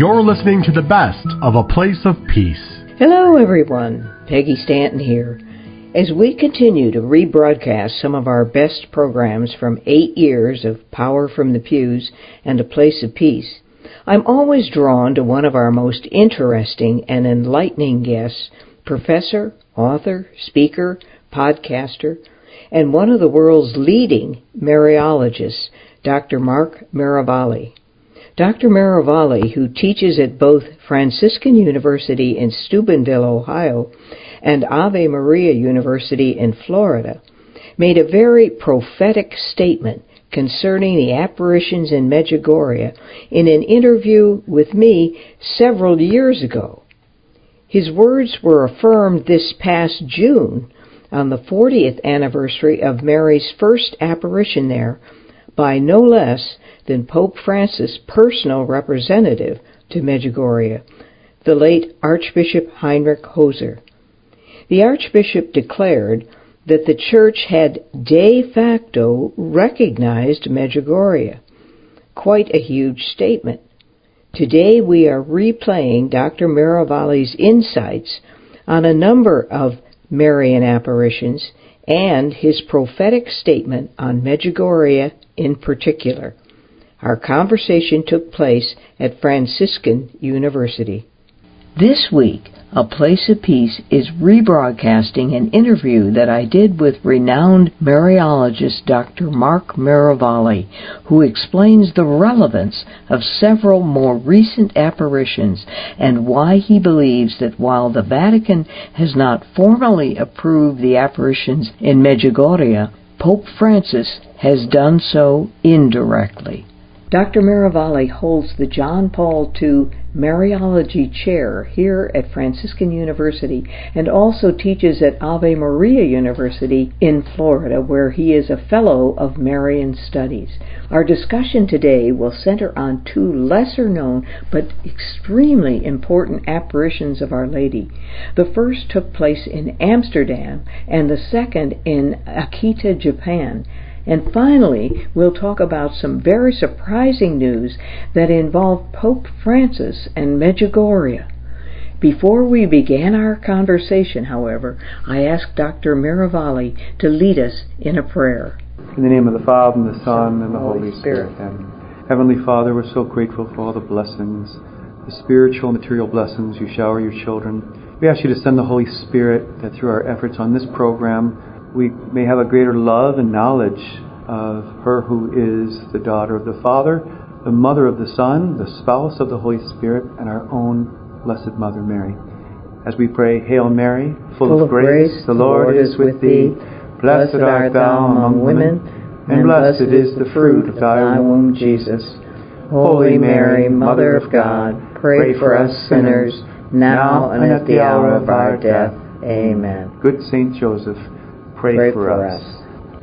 You're listening to the best of A Place of Peace. Hello, everyone. Peggy Stanton here. As we continue to rebroadcast some of our best programs from eight years of Power from the Pews and A Place of Peace, I'm always drawn to one of our most interesting and enlightening guests, professor, author, speaker, podcaster, and one of the world's leading Mariologists, Dr. Mark Miravalle. Dr. Miravalle, who teaches at both Franciscan University in Steubenville, Ohio, and Ave Maria University in Florida, made a very prophetic statement concerning the apparitions in Medjugorje in an interview with me several years ago. His words were affirmed this past June on the 40th anniversary of Mary's first apparition there by no less than Pope Francis' personal representative to Medjugorje, the late Archbishop Henryk Hoser. The Archbishop declared that the Church had de facto recognized Medjugorje. Quite a huge statement. Today we are replaying Dr. Miravalle's insights on a number of Marian apparitions and his prophetic statement on Medjugorje in particular. Our conversation took place at Franciscan University. This week, A Place of Peace is rebroadcasting an interview that I did with renowned Mariologist Dr. Mark Miravalle, who explains the relevance of several more recent apparitions and why he believes that while the Vatican has not formally approved the apparitions in Medjugorje, Pope Francis has done so indirectly. Dr. Miravalle holds the John Paul II Mariology Chair here at Franciscan University and also teaches at Ave Maria University in Florida, where he is a Fellow of Marian Studies. Our discussion today will center on two lesser known but extremely important apparitions of Our Lady. The first took place in Amsterdam and the second in Akita, Japan. And finally, we'll talk about some very surprising news that involved Pope Francis and Medjugorje. Before we began our conversation, however, I asked Dr. Miravalle to lead us in a prayer. In the name of the Father, and the Son, and the Holy, Spirit. Amen. Heavenly Father, we're so grateful for all the blessings, the spiritual and material blessings you shower your children. We ask you to send the Holy Spirit that through our efforts on this program, we may have a greater love and knowledge of her who is the daughter of the Father, the mother of the Son, the spouse of the Holy Spirit, and our own Blessed Mother Mary. As we pray, Hail Mary, full, Full of grace, the Lord is with thee. Blessed art thou among women, and blessed is the fruit of thy womb, Jesus. Holy Mary, Mother of God, pray for us sinners, now and at the hour of our death. Amen. Good Saint Joseph, pray, Pray for, for us.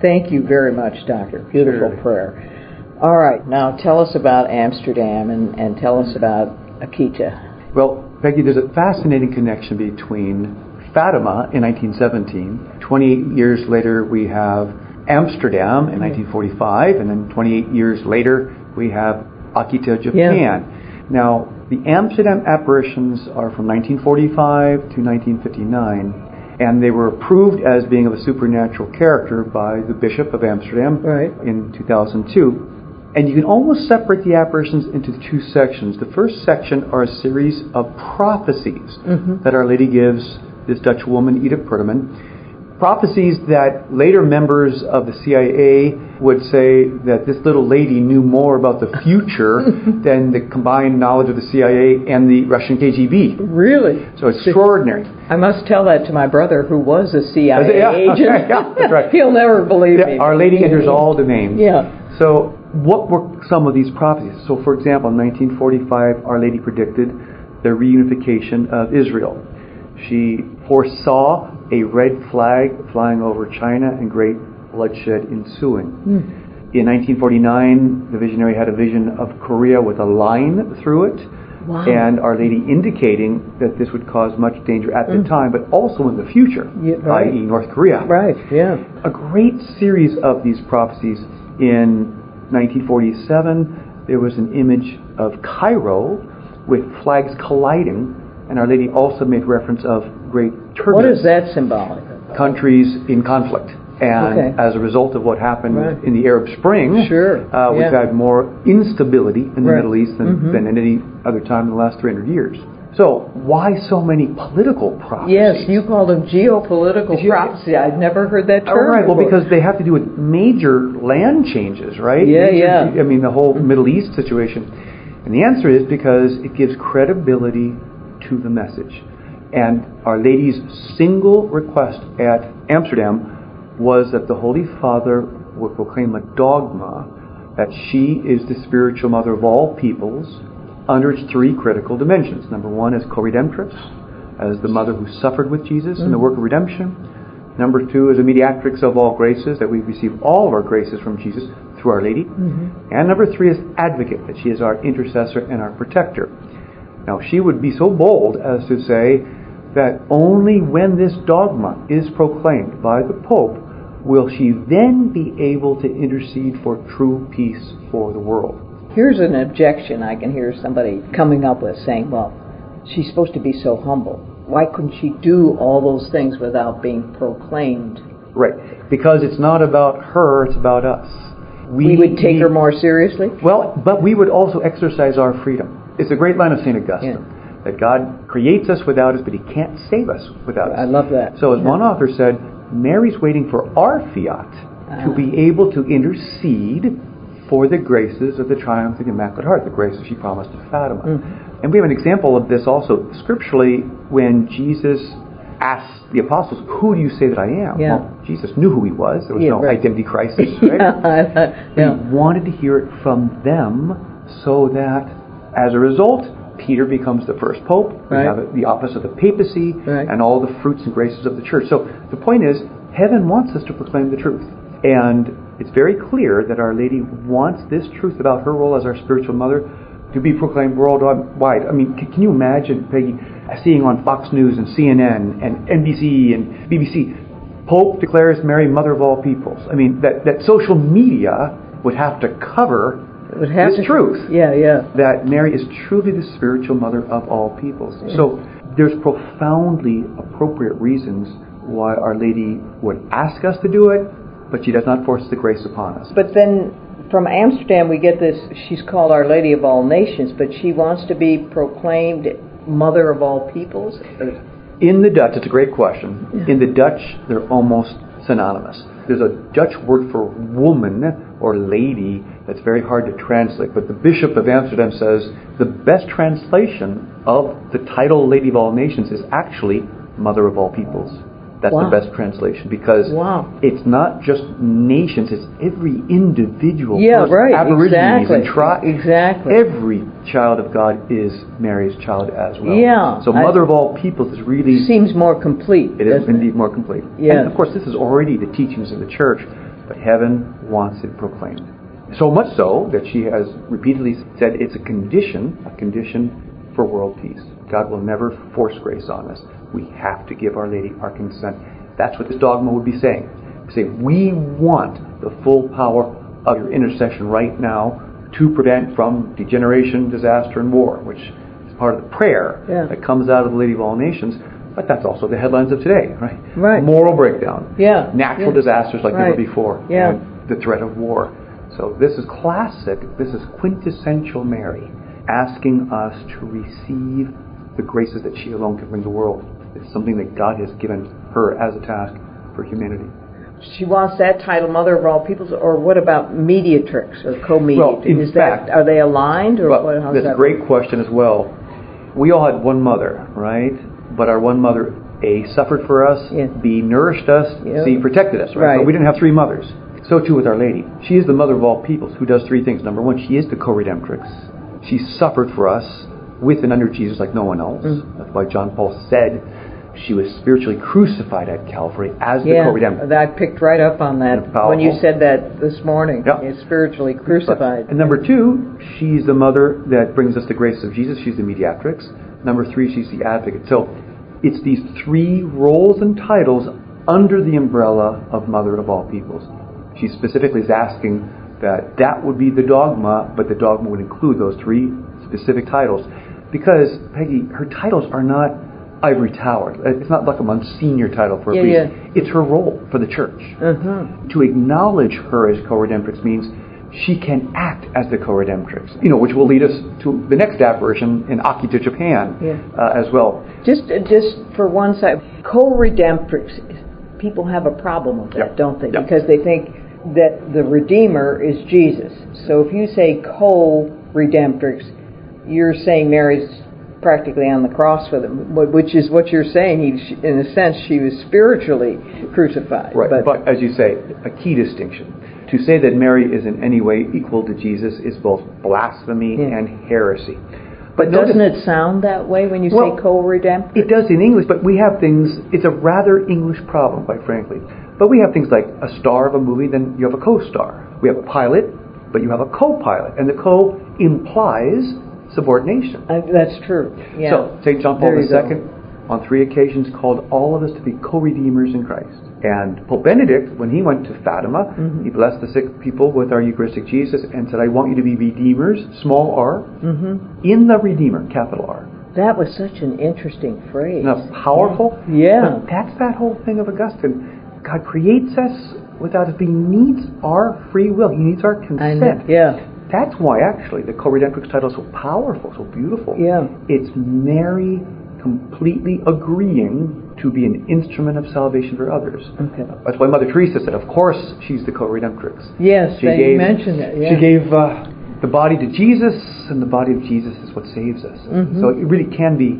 Thank you very much, Doctor. Beautiful Sure. prayer. All right, now tell us about Amsterdam and, and tell us about Akita. Well, Peggy, there's a fascinating connection between Fatima in 1917. 28 years later, we have Amsterdam in 1945, and then 28 years later, we have Akita, Japan. Yeah. Now, the Amsterdam apparitions are from 1945 to 1959 and they were approved as being of a supernatural character by the Bishop of Amsterdam Right. in 2002. And you can almost separate the apparitions into two sections. The first section are a series of prophecies mm-hmm. that Our Lady gives this Dutch woman, Edith Peerdeman. Prophecies that later members of the CIA would say that this little lady knew more about the future than the combined knowledge of the CIA and the Russian KGB. Really? So it's extraordinary. I must tell that to my brother who was a CIA Yeah, agent. yeah, that's right. He'll never believe me. Our Lady enters all the names. Yeah. So, what were some of these prophecies? So, for example, in 1945, Our Lady predicted the reunification of Israel. She foresaw a red flag flying over China and great bloodshed ensuing. Hmm. In 1949, the visionary had a vision of Korea with a line through it. Wow. And Our Lady indicating that this would cause much danger at the hmm. time, but also in the future, Yeah, right. i.e., North Korea Right, yeah. a great series of these prophecies. In 1947, there was an image of Cairo with flags colliding, and Our Lady also made reference of great turbulence. What is that symbolic? Countries in conflict. And Okay. as a result of what happened Right. in the Arab Spring, Sure, uh, we've yeah. had more instability in the Right. Middle East than, Mhm. than any other time in the last 300 years. So, why so many political prophecies? Yes, you called them geopolitical prophecy. I'd never heard that All term. right. Well, because they have to do with major land changes, right? Yeah, Major- yeah. Mm-hmm. I mean, the whole Middle East situation. And the answer is because it gives credibility to the message. And Our Lady's single request at Amsterdam was that the Holy Father would proclaim a dogma that she is the spiritual mother of all peoples under its three critical dimensions. Number one is co-redemptrix, as the mother who suffered with Jesus in the mm. work of redemption. Number two is a mediatrix of all graces, that we receive all of our graces from Jesus through Our Lady. Mm-hmm. And number three is advocate, that she is our intercessor and our protector. Now, she would be so bold as to say that only when this dogma is proclaimed by the Pope will she then be able to intercede for true peace for the world. Here's an objection I can hear somebody coming up with saying, well, she's supposed to be so humble. Why couldn't she do all those things without being proclaimed? Right. Because it's not about her, it's about us. We, would take her more seriously? Well, but we would also exercise our freedom. It's a great line of St. Augustine that God creates us without us, but He can't save us without us. I love that. So, as Yeah. one author said, Mary's waiting for our fiat to Ah. be able to intercede for the graces of the triumph of the Immaculate Heart, the graces she promised to Fatima. Mm-hmm. And we have an example of this also scripturally when Jesus asked the apostles, Who do you say that I am? Yeah. Well, Jesus knew who he was. There was Yeah, no right. identity crisis, right? yeah. He wanted to hear it from them so that as a result, Peter becomes the first pope. We have the office of the papacy Right. and all the fruits and graces of the church. So the point is, heaven wants us to proclaim the truth. And it's very clear that Our Lady wants this truth about her role as our spiritual mother to be proclaimed worldwide. I mean, can, you imagine, Peggy, seeing on Fox News and CNN and NBC and BBC, Pope declares Mary mother of all peoples. I mean, that, that social media would have to cover would have this to- truth Yeah, yeah. that Mary is truly the spiritual mother of all peoples. So there's profoundly appropriate reasons why Our Lady would ask us to do it, but she does not force the grace upon us. But then from Amsterdam, we get this she's called Our Lady of All Nations, but she wants to be proclaimed Mother of All Peoples? In the Dutch, it's a great question. In the Dutch, they're almost synonymous. There's a Dutch word for woman or lady that's very hard to translate, but the Bishop of Amsterdam says the best translation of the title Lady of All Nations is actually Mother of All Peoples. That's Wow. the best translation because Wow. it's not just nations, it's every individual Yeah, person, right, Aborigines exactly, and tribes. exactly. Every child of God is Mary's child as well. Yeah, So I- Mother of All Peoples is really Seems more complete. it is indeed more complete. Yeah. And of course, this is already the teachings of the church, but heaven wants it proclaimed. So much so that she has repeatedly said it's a condition, a condition for world peace. God will never force grace on us. We have to give Our Lady our consent. That's what this dogma would be saying. Say, we want the full power of your intercession right now to prevent from degeneration, disaster, and war, which is part of the prayer Yeah. that comes out of the Lady of All Nations. But that's also the headlines of today, right? Right. Moral breakdown. Yeah. Natural Yeah. disasters like never before. Yeah. The threat of war. So this is classic. This is quintessential Mary asking us to receive the graces that she alone can bring to the world. It's something that God has given her as a task for humanity. She wants that title, Mother of All Peoples, or what about mediatrix or co-mediatrix? Well, in Is fact- that, are they aligned, or Well, what, how's that's that a great question as well. We all had one mother, right? But our one mother, A, suffered for us, Yeah. B, nourished us, Yeah. C, protected us, right? Right. But we didn't have three mothers. So too with Our Lady. She is the mother of all peoples who does three things. Number one, she is the co-redemptrix. She suffered for us with and under Jesus like no one else. Mm. That's why John Paul said she was spiritually crucified at Calvary as the co-redemptrix. I picked right up on that when you said that this morning. Yeah. Is spiritually crucified. And number two, she's the mother that brings us the grace of Jesus. She's the mediatrix. Number three, she's the advocate. So it's these three roles and titles under the umbrella of Mother of all peoples. She specifically is asking that that would be the dogma, but the dogma would include those three specific titles. because Peggy, her titles are not ivory tower. It's not like a Monsignor title for a Yeah, priest. yeah. It's her role for the church. Uh-huh. To acknowledge her as co-redemptrix means she can act as the co-redemptrix, you know, which will lead us to the next apparition in Akita, Japan, Yeah. uh, as well. Just, just for one side, co-redemptrix. People have a problem with that, Yeah. don't they? Yeah. Because they think that the Redeemer is Jesus. So if you say co-redemptrix, you're saying Mary's practically on the cross with him, which is what you're saying. He, in a sense, she was spiritually crucified. Right, But, but, as you say, a key distinction. To say that Mary is in any way equal to Jesus is both blasphemy Yeah. and heresy. but notice- doesn't it sound that way when you Well, say co-redemptrix? It does in English, but we have things, it's a rather English problem, quite frankly. But we have things like a star of a movie, then you have a co star. We have a pilot, but you have a co pilot. And the co implies subordination. That's true. Yeah. So, St. John Paul you go. II, on three occasions, called all of us to be co redeemers in Christ. And Pope Benedict, when he went to Fatima, Mm-hmm. he blessed the sick people with our Eucharistic Jesus and said, I want you to be redeemers, small r, Mm-hmm. in the Redeemer, capital R. That was such an interesting phrase. Isn't powerful? Yeah. But that's that whole thing of Augustine. God creates us without us being needs our free will. He needs our consent. know. Yeah. That's why actually the co-redemptrix title is so powerful, so beautiful. Yeah. It's Mary completely agreeing to be an instrument of salvation for others. Okay. That's why Mother Teresa said, of course she's the co-redemptrix. Yes, She they gave, mentioned it. Yeah. She gave uh, the body to Jesus, and the body of Jesus is what saves us. Mhm. So it really can be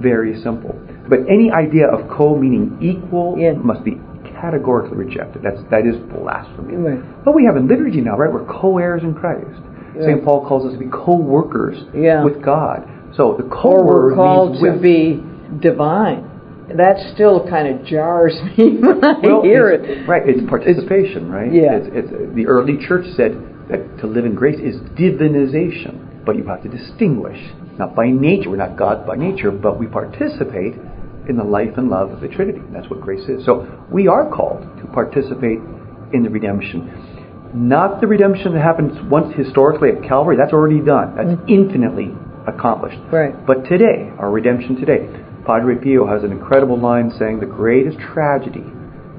very simple. But any idea of co meaning equal Yeah. must be categorically rejected. That's that is blasphemy. Right. But we have a liturgy now, right? We're co-heirs in Christ. St. Paul calls us to be co-workers Yeah. with God. So the or co-word we're called means to be divine. That still kind of jars me when I Well, hear it. Right, it's participation, right? Yeah. It's, it's, the early church said that to live in grace is divinization, but you have to distinguish. Not by nature, we're not God by nature, but we participate in the life and love of the Trinity. That's what grace is. So we are called to participate in the redemption. Not the redemption that happens once historically at Calvary, that's already done. That's mm-hmm. infinitely accomplished. Right. But today, our redemption today, Padre Pio has an incredible line saying the greatest tragedy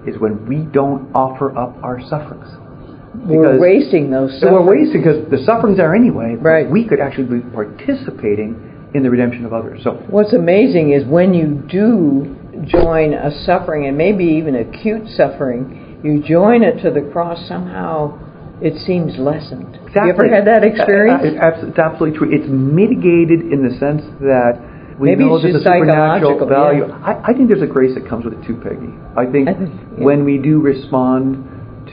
is when we don't offer up our sufferings. We're wasting those. And we're wasting because the suffering's are anyway. Right. We could actually be participating in the redemption of others. So What's amazing is when you do join a suffering, and maybe even acute suffering, you join it to the cross, somehow it seems lessened. You ever had that experience? Uh, It's, abs- it's absolutely true. It's mitigated in the sense that we Maybe know it's there's a just supernatural psychological, value. yeah. I, I think there's a grace that comes with it too, Peggy. I think, I think, yeah. when we do respond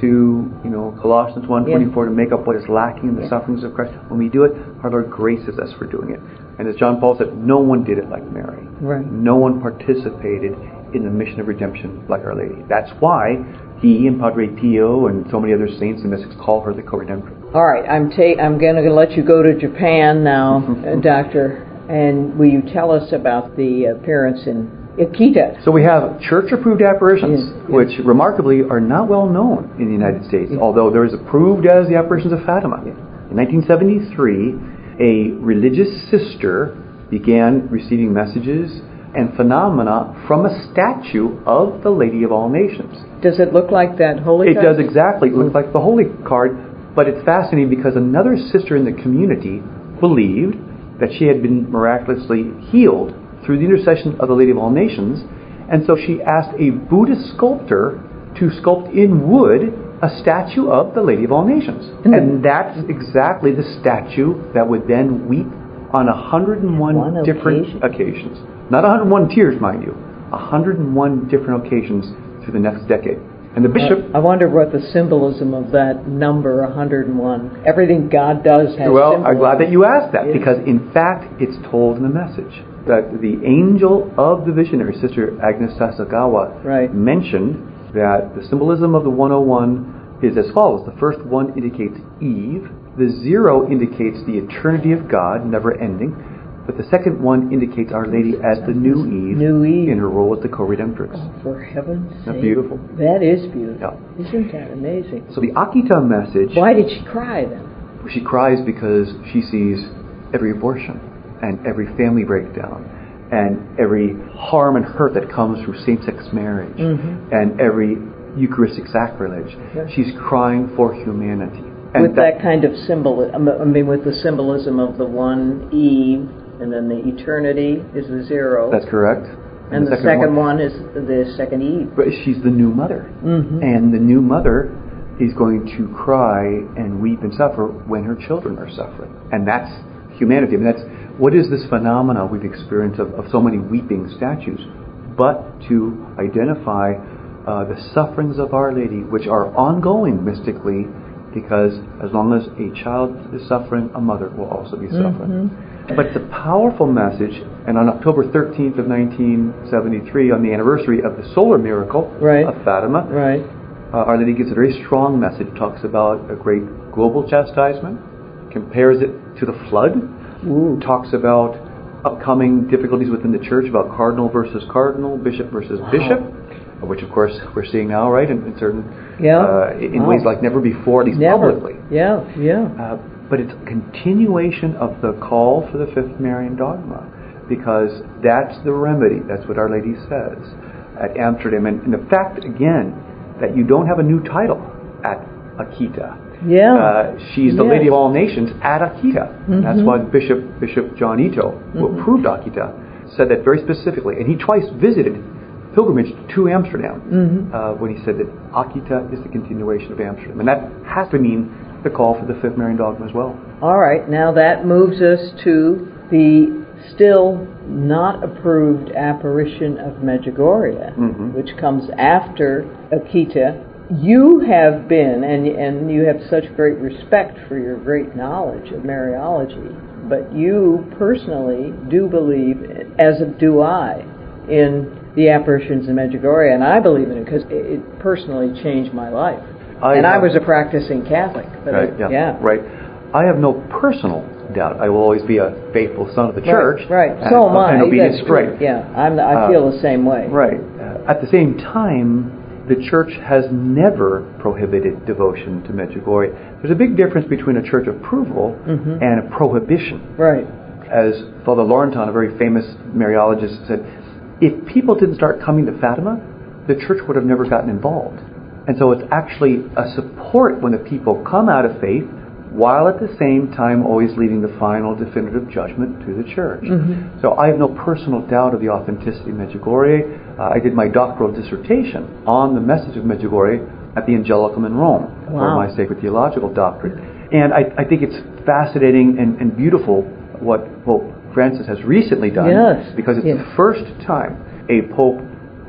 to, you know, Colossians 1.24 to make up what is lacking in the sufferings of Christ, when we do it, our Lord graces us for doing it. And as John Paul said, no one did it like Mary. Right. No one participated in the mission of redemption like Our Lady. That's why he and Padre Pio and so many other saints and mystics call her the co-redemptrix. All right, I'm ta- I'm going to let you go to Japan now, uh, Doctor, and will you tell us about the appearance in Akita? So we have church-approved apparitions, Yes, yes. which remarkably are not well known in the United States, although there is approved as the apparitions of Fatima. In 1973, a religious sister began receiving messages and phenomena from a statue of the Lady of All Nations. Does it look like that holy? It does exactly look mm. like the holy card, but it's fascinating because another sister in the community believed that she had been miraculously healed through the intercession of the Lady of All Nations, and so she asked a Buddhist sculptor to sculpt in wood a statue of the Lady of All Nations. Hmm. And And that's exactly the statue that would then weep on 101 One different occasion. occasions. Not 101 tears, mind you. 101 different occasions through the next decade. And the bishop I wonder what the symbolism of that number 101. Everything God does has Well, symbolism. I'm glad that you asked that Yeah. because, in fact, it's told in the message that the angel of the visionary, Sister Agnes Sasagawa, Right. mentioned that the symbolism of the 101 is as follows. The first one indicates Eve, the zero indicates the eternity of God, never ending, but the second one indicates Our Lady as the new Eve, New Eve. in her role as the co-redemptrix. Oh, for heaven's That's sake. beautiful. That is beautiful. Yeah. Isn't that amazing? So the Akita message Why did she cry then? She cries because she sees every abortion and every family breakdown and every harm and hurt that comes through same-sex marriage Mm-hmm. and every Eucharistic sacrilege. She's crying for humanity. And with that, kind of symbol, I mean, with the symbolism of the one Eve, and then the eternity is the zero, That's correct. and the second, one. is the second Eve. But she's the new mother. Mhm. And the new mother is going to cry and weep and suffer when her children are suffering. And that's humanity. I mean, that's what is this phenomena we've experienced of, of so many weeping statues, but to identify uh, the sufferings of Our Lady, which are ongoing mystically, because as long as a child is suffering, a mother will also be suffering. But it's a powerful message, and on October 13th of 1973, on the anniversary of the solar miracle Right. of Fatima, Right. uh, Our Lady gives a very strong message, talks about a great global chastisement, compares it to the flood, Ooh. talks about upcoming difficulties within the church, about cardinal versus cardinal, bishop versus bishop, which of course we're seeing now, right, in, in certain, Yeah. uh, in Wow. ways like never before, at least Never. publicly. Yeah. Yeah. Uh, but it's a continuation of the call for the fifth Marian dogma, because that's the remedy. That's what Our Lady says at Amsterdam, and, and the fact again that you don't have a new title at Akita. Yeah. Uh, she's the Yes. Lady of all nations at Akita. And That's why Bishop Bishop John Ito, who Mhm. approved Akita, said that very specifically, and he twice visited pilgrimage to Amsterdam Mhm. uh, when he said that Akita is the continuation of Amsterdam, and that has to mean the call for the fifth Marian dogma as well. All right, now that moves us to the still not approved apparition of Medjugorje, Mhm. which comes after Akita. You have been, and, and you have such great respect for your great knowledge of Mariology, but you personally do believe, as do I, in the apparitions in Medjugorje, and I believe in it because it, personally changed my life. I and I was a practicing Catholic. But Right, it- yeah, yeah. right. I have no personal doubt. I will always be a faithful son of the church. Right, right. so am I. And straight. Yeah, I'm, I Uh, feel the same way. Right. Uh, at the same time, the church has never prohibited devotion to Medjugorje. There's a big difference between a church approval Mhm. and a prohibition. Right. As Father Laurentin, a very famous Mariologist, said, if people didn't start coming to Fatima, the church would have never gotten involved. And so it's actually a support when the people come out of faith, while at the same time always leaving the final definitive judgment to the church. Mhm. So I have no personal doubt of the authenticity of Medjugorje. Uh, I did my doctoral dissertation on the message of Medjugorje at the Angelicum in Rome for my sacred theological doctorate. And I, I think it's fascinating and, and beautiful what Pope Francis has recently done Yes. because it's Yes. the first time a pope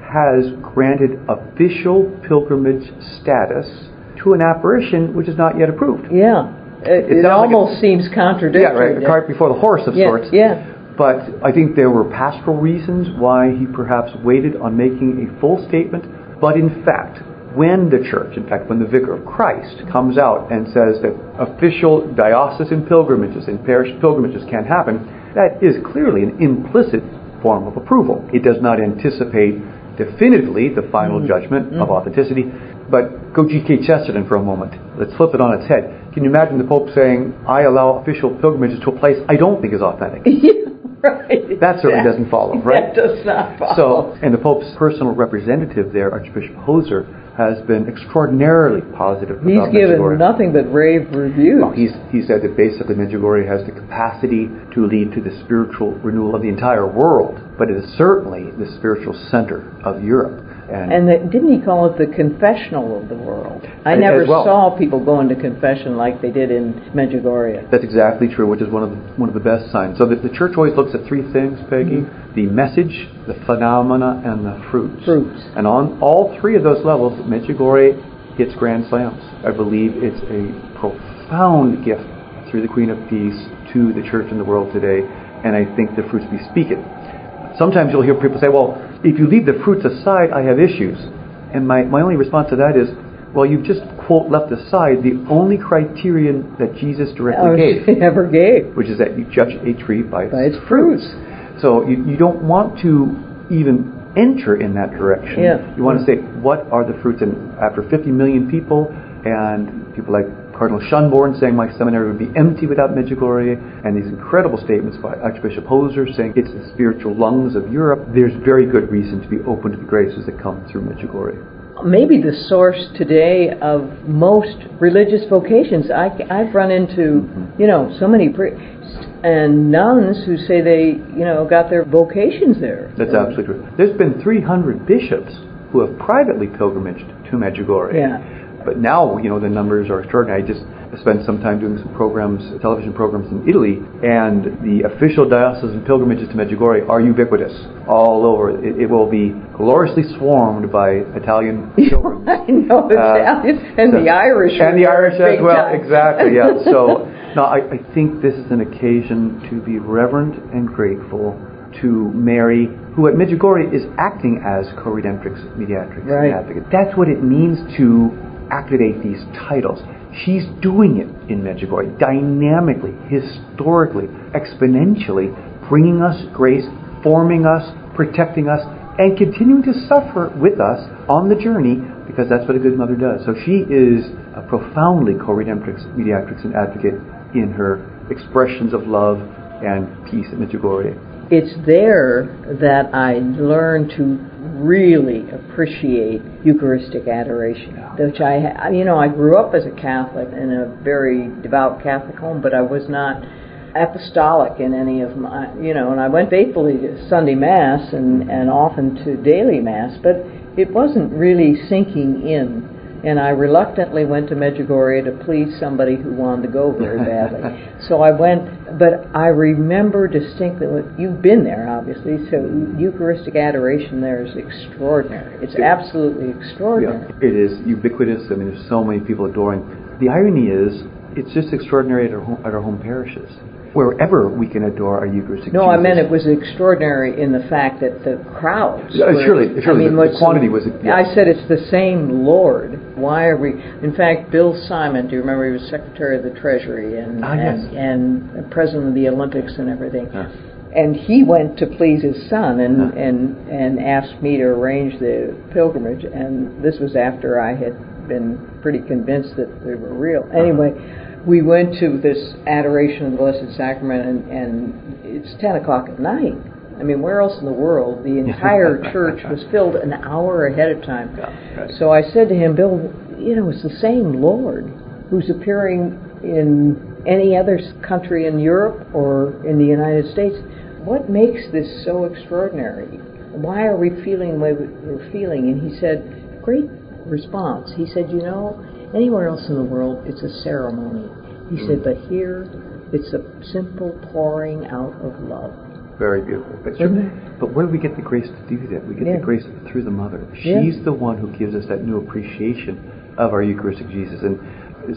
has granted official pilgrimage status to an apparition which is not yet approved. Yeah. It, It sounds like almost seems contradictory. Yeah, right. The cart before the horse of yeah, sorts. Yeah. But I think there were pastoral reasons why he perhaps waited on making a full statement. But in fact, when the church, in fact, when the Vicar of Christ comes out and says that official diocesan pilgrimages and parish pilgrimages can't happen, that is clearly an implicit form of approval. It does not anticipate definitively the final mm-hmm. judgment of mm-hmm. authenticity. But go G.K. Chesterton for a moment. Let's flip it on its head. Can you imagine the Pope saying, I allow official pilgrimages to a place I don't think is authentic? Right. That certainly doesn't follow, right? That does not follow. So, and the Pope's personal representative there, Archbishop Hoser, has been extraordinarily positive He's about given Medjugorje. nothing but rave reviews. Well, he's, he said that basically Medjugorje has the capacity to lead to the spiritual renewal of the entire world, but it is certainly the spiritual center of Europe. And, and the, didn't he call it the confessional of the world? I never well. saw people going to confession like they did in Medjugorje. that's exactly true, which is one of the, one of the best signs. So the, the church always looks at three things, Peggy: mm-hmm. the message, the phenomena, and the fruits. Fruits. And on all three of those levels, Medjugorje hits grand slams. I believe it's a profound gift through the Queen of Peace to the church and the world today, and I think the fruits bespeak it. Sometimes you'll hear people say, well, if you leave the fruits aside, I have issues. And my, my only response to that is, well, you've just, quote, left aside the only criterion that Jesus directly Oh, gave, he never gave. which is that you judge a tree by its, By its fruits. So you, you don't want to even enter in that direction. Yeah. You want to say, what are the fruits? And after 50 million people, and people like Cardinal Schönborn saying my seminary would be empty without Medjugorje, and these incredible statements by Archbishop Hoser saying it's the spiritual lungs of Europe. There's very good reason to be open to the graces that come through Medjugorje maybe the source today of most religious vocations. I, I've run into, mm-hmm. you know, so many priests and nuns who say they, you know, got their vocations there. That's absolutely true. There's been 300 bishops who have privately pilgrimaged to Medjugorje. Yeah. But now, you know, the numbers are extraordinary. I just spent some time doing some programs, television programs in Italy, and the official diocesan pilgrimages to Medjugorje are ubiquitous all over. It, it will be gloriously swarmed by Italian pilgrims. I know, uh, Italians and so, the Irish. And the Irish as well, time. exactly, yeah. So, no, I, I think this is an occasion to be reverent and grateful to Mary, who at Medjugorje is acting as co-redemptrix, mediatrix, right. advocate. That's what it means to activate these titles. She's doing it in Medjugorje, dynamically, historically, exponentially, bringing us grace, forming us, protecting us, and continuing to suffer with us on the journey because that's what a good mother does. So she is a profoundly co-redemptrix, mediatrix, and advocate in her expressions of love and peace at Medjugorje. It's there that I learned to really appreciate Eucharistic adoration, which I, you know, I grew up as a Catholic in a very devout Catholic home, but I was not apostolic in any of my, you know, and I went faithfully to Sunday Mass and, and often to daily Mass, but it wasn't really sinking in and I reluctantly went to Medjugorje to please somebody who wanted to go very badly. so I went, but I remember distinctly. You've been there, obviously, so Eucharistic adoration there is extraordinary. It's absolutely extraordinary. Yeah, it is ubiquitous. I mean, there's so many people adoring. The irony is, it's just extraordinary at our home, at our home parishes wherever we can adore our Eucharistic No, Jesus. I meant it was extraordinary in the fact that the crowds. Yeah, were, surely, surely I mean, the, the quantity was. Yeah. I said it's the same Lord. Why are we? In fact, Bill Simon, do you remember he was Secretary of the Treasury and ah, and, yes. and President of the Olympics and everything. Yeah. And he went to please his son and, and and asked me to arrange the pilgrimage. And this was after I had been pretty convinced that they were real. Anyway. Uh-huh we went to this adoration of the Blessed Sacrament, and, and it's 10 o'clock at night. I mean, where else in the world? The entire church was filled an hour ahead of time. Yeah, right. So I said to him, Bill, you know, it's the same Lord who's appearing in any other country in Europe or in the United States. What makes this so extraordinary? Why are we feeling the way we're feeling? And he said, great response. He said, you know, Anywhere else in the world, it's a ceremony. He mm. said, but here, it's a simple pouring out of love. Very beautiful. But, but where do we get the grace to do that? We get yeah. the grace through the Mother. Yeah. She's the one who gives us that new appreciation of our Eucharistic Jesus. And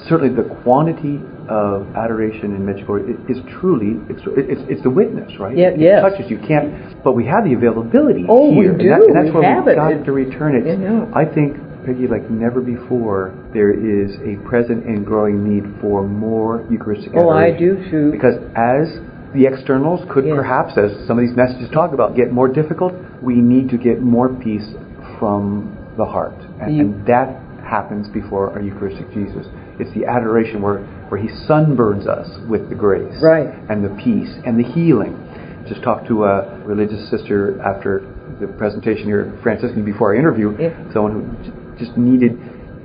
certainly the quantity of adoration in Medjugorje is truly, it's, it's, it's the witness, right? Yeah, it yes. touches. You can't, but we have the availability oh, here. we do. And, that, and that's we where have we've it. got it, to return it. Yeah, I think Peggy, like never before, there is a present and growing need for more Eucharistic oh. I do too. Because as the externals could yes. perhaps, as some of these messages talk about, get more difficult, we need to get more peace from the heart. And, and that happens before our Eucharistic Jesus. It's the adoration where, where He sunburns us with the grace right. and the peace and the healing. Just talked to a religious sister after the presentation here, Franciscan, before our interview, yeah. someone who just needed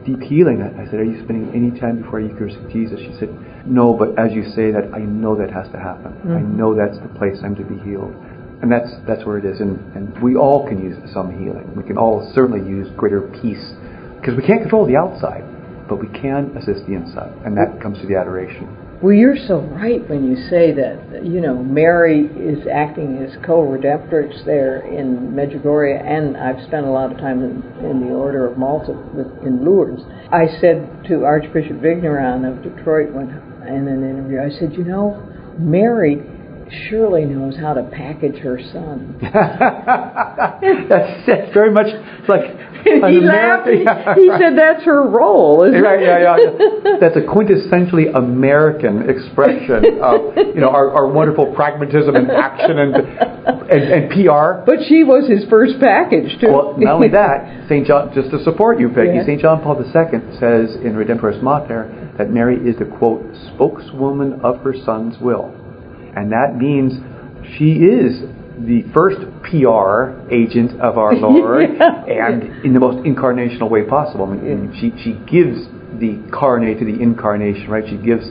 deep healing. I said, Are you spending any time before Eucharistic Jesus? She said, No, but as you say that, I know that has to happen. Mm-hmm. I know that's the place I'm to be healed. And that's that's where it is. And, and we all can use some healing. We can all certainly use greater peace. Because we can't control the outside, but we can assist the inside. And that comes through the adoration. Well, you're so right when you say that, you know, Mary is acting as co-redemptrix there in Medjugorje, and I've spent a lot of time in, in the Order of Malta in Lourdes. I said to Archbishop Vigneron of Detroit when, in an interview, I said, you know, Mary surely knows how to package her son. that's, that's very much like he laughed. He, he said that's her role. right, yeah, yeah. That's a quintessentially American expression of you know our, our wonderful pragmatism and action and and, and PR. But she was his first package too. Well, not only that, St. John, just to support you, Peggy, Yeah. St. John Paul II says in Redemptoris Mater that Mary is the quote spokeswoman of her son's will, and that means she is the first PR agent of our Lord, Yeah. and in the most incarnational way possible. I mean, she she gives the carne to the incarnation, right? She gives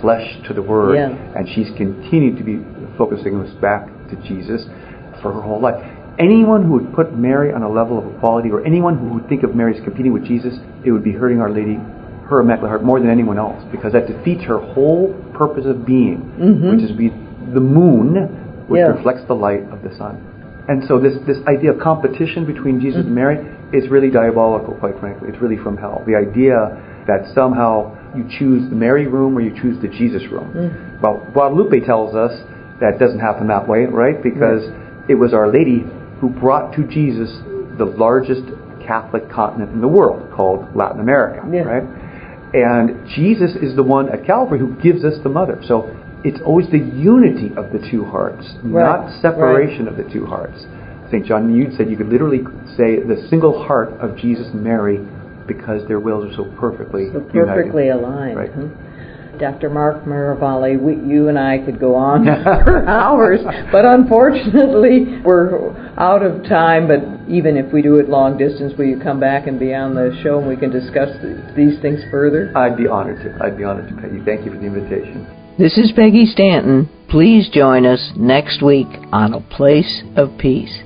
flesh to the Word, Yeah. and she's continued to be focusing us back to Jesus for her whole life. Anyone who would put Mary on a level of equality, or anyone who would think of Mary as competing with Jesus, it would be hurting Our Lady, her Immaculate Heart, more than anyone else, because that defeats her whole purpose of being, mm-hmm. which is to be the moon, which Yeah. reflects the light of the sun. And so this, this idea of competition between Jesus and mm-hmm. Mary is really diabolical, quite frankly. It's really from hell. The idea that somehow you choose the Mary room or you choose the Jesus room. Mm. Well, Guadalupe tells us that doesn't happen that way, right? Because it was Our Lady who brought to Jesus the largest Catholic continent in the world, called Latin America, Yeah. right? And Jesus is the one at Calvary who gives us the mother. So it's always the unity of the two hearts, Right, not separation of the two hearts. St. John Eudes said you could literally say the single heart of Jesus and Mary because their wills are so perfectly So perfectly united. aligned. Right. huh? Dr. Mark Miravalle, we, you and I could go on for hours, but unfortunately we're out of time. But even if we do it long distance, will you come back and be on the show and we can discuss th- these things further? I'd be honored to. I'd be honored to, Peggy. Thank you for the invitation. This is Peggy Stanton. Please join us next week on A Place of Peace.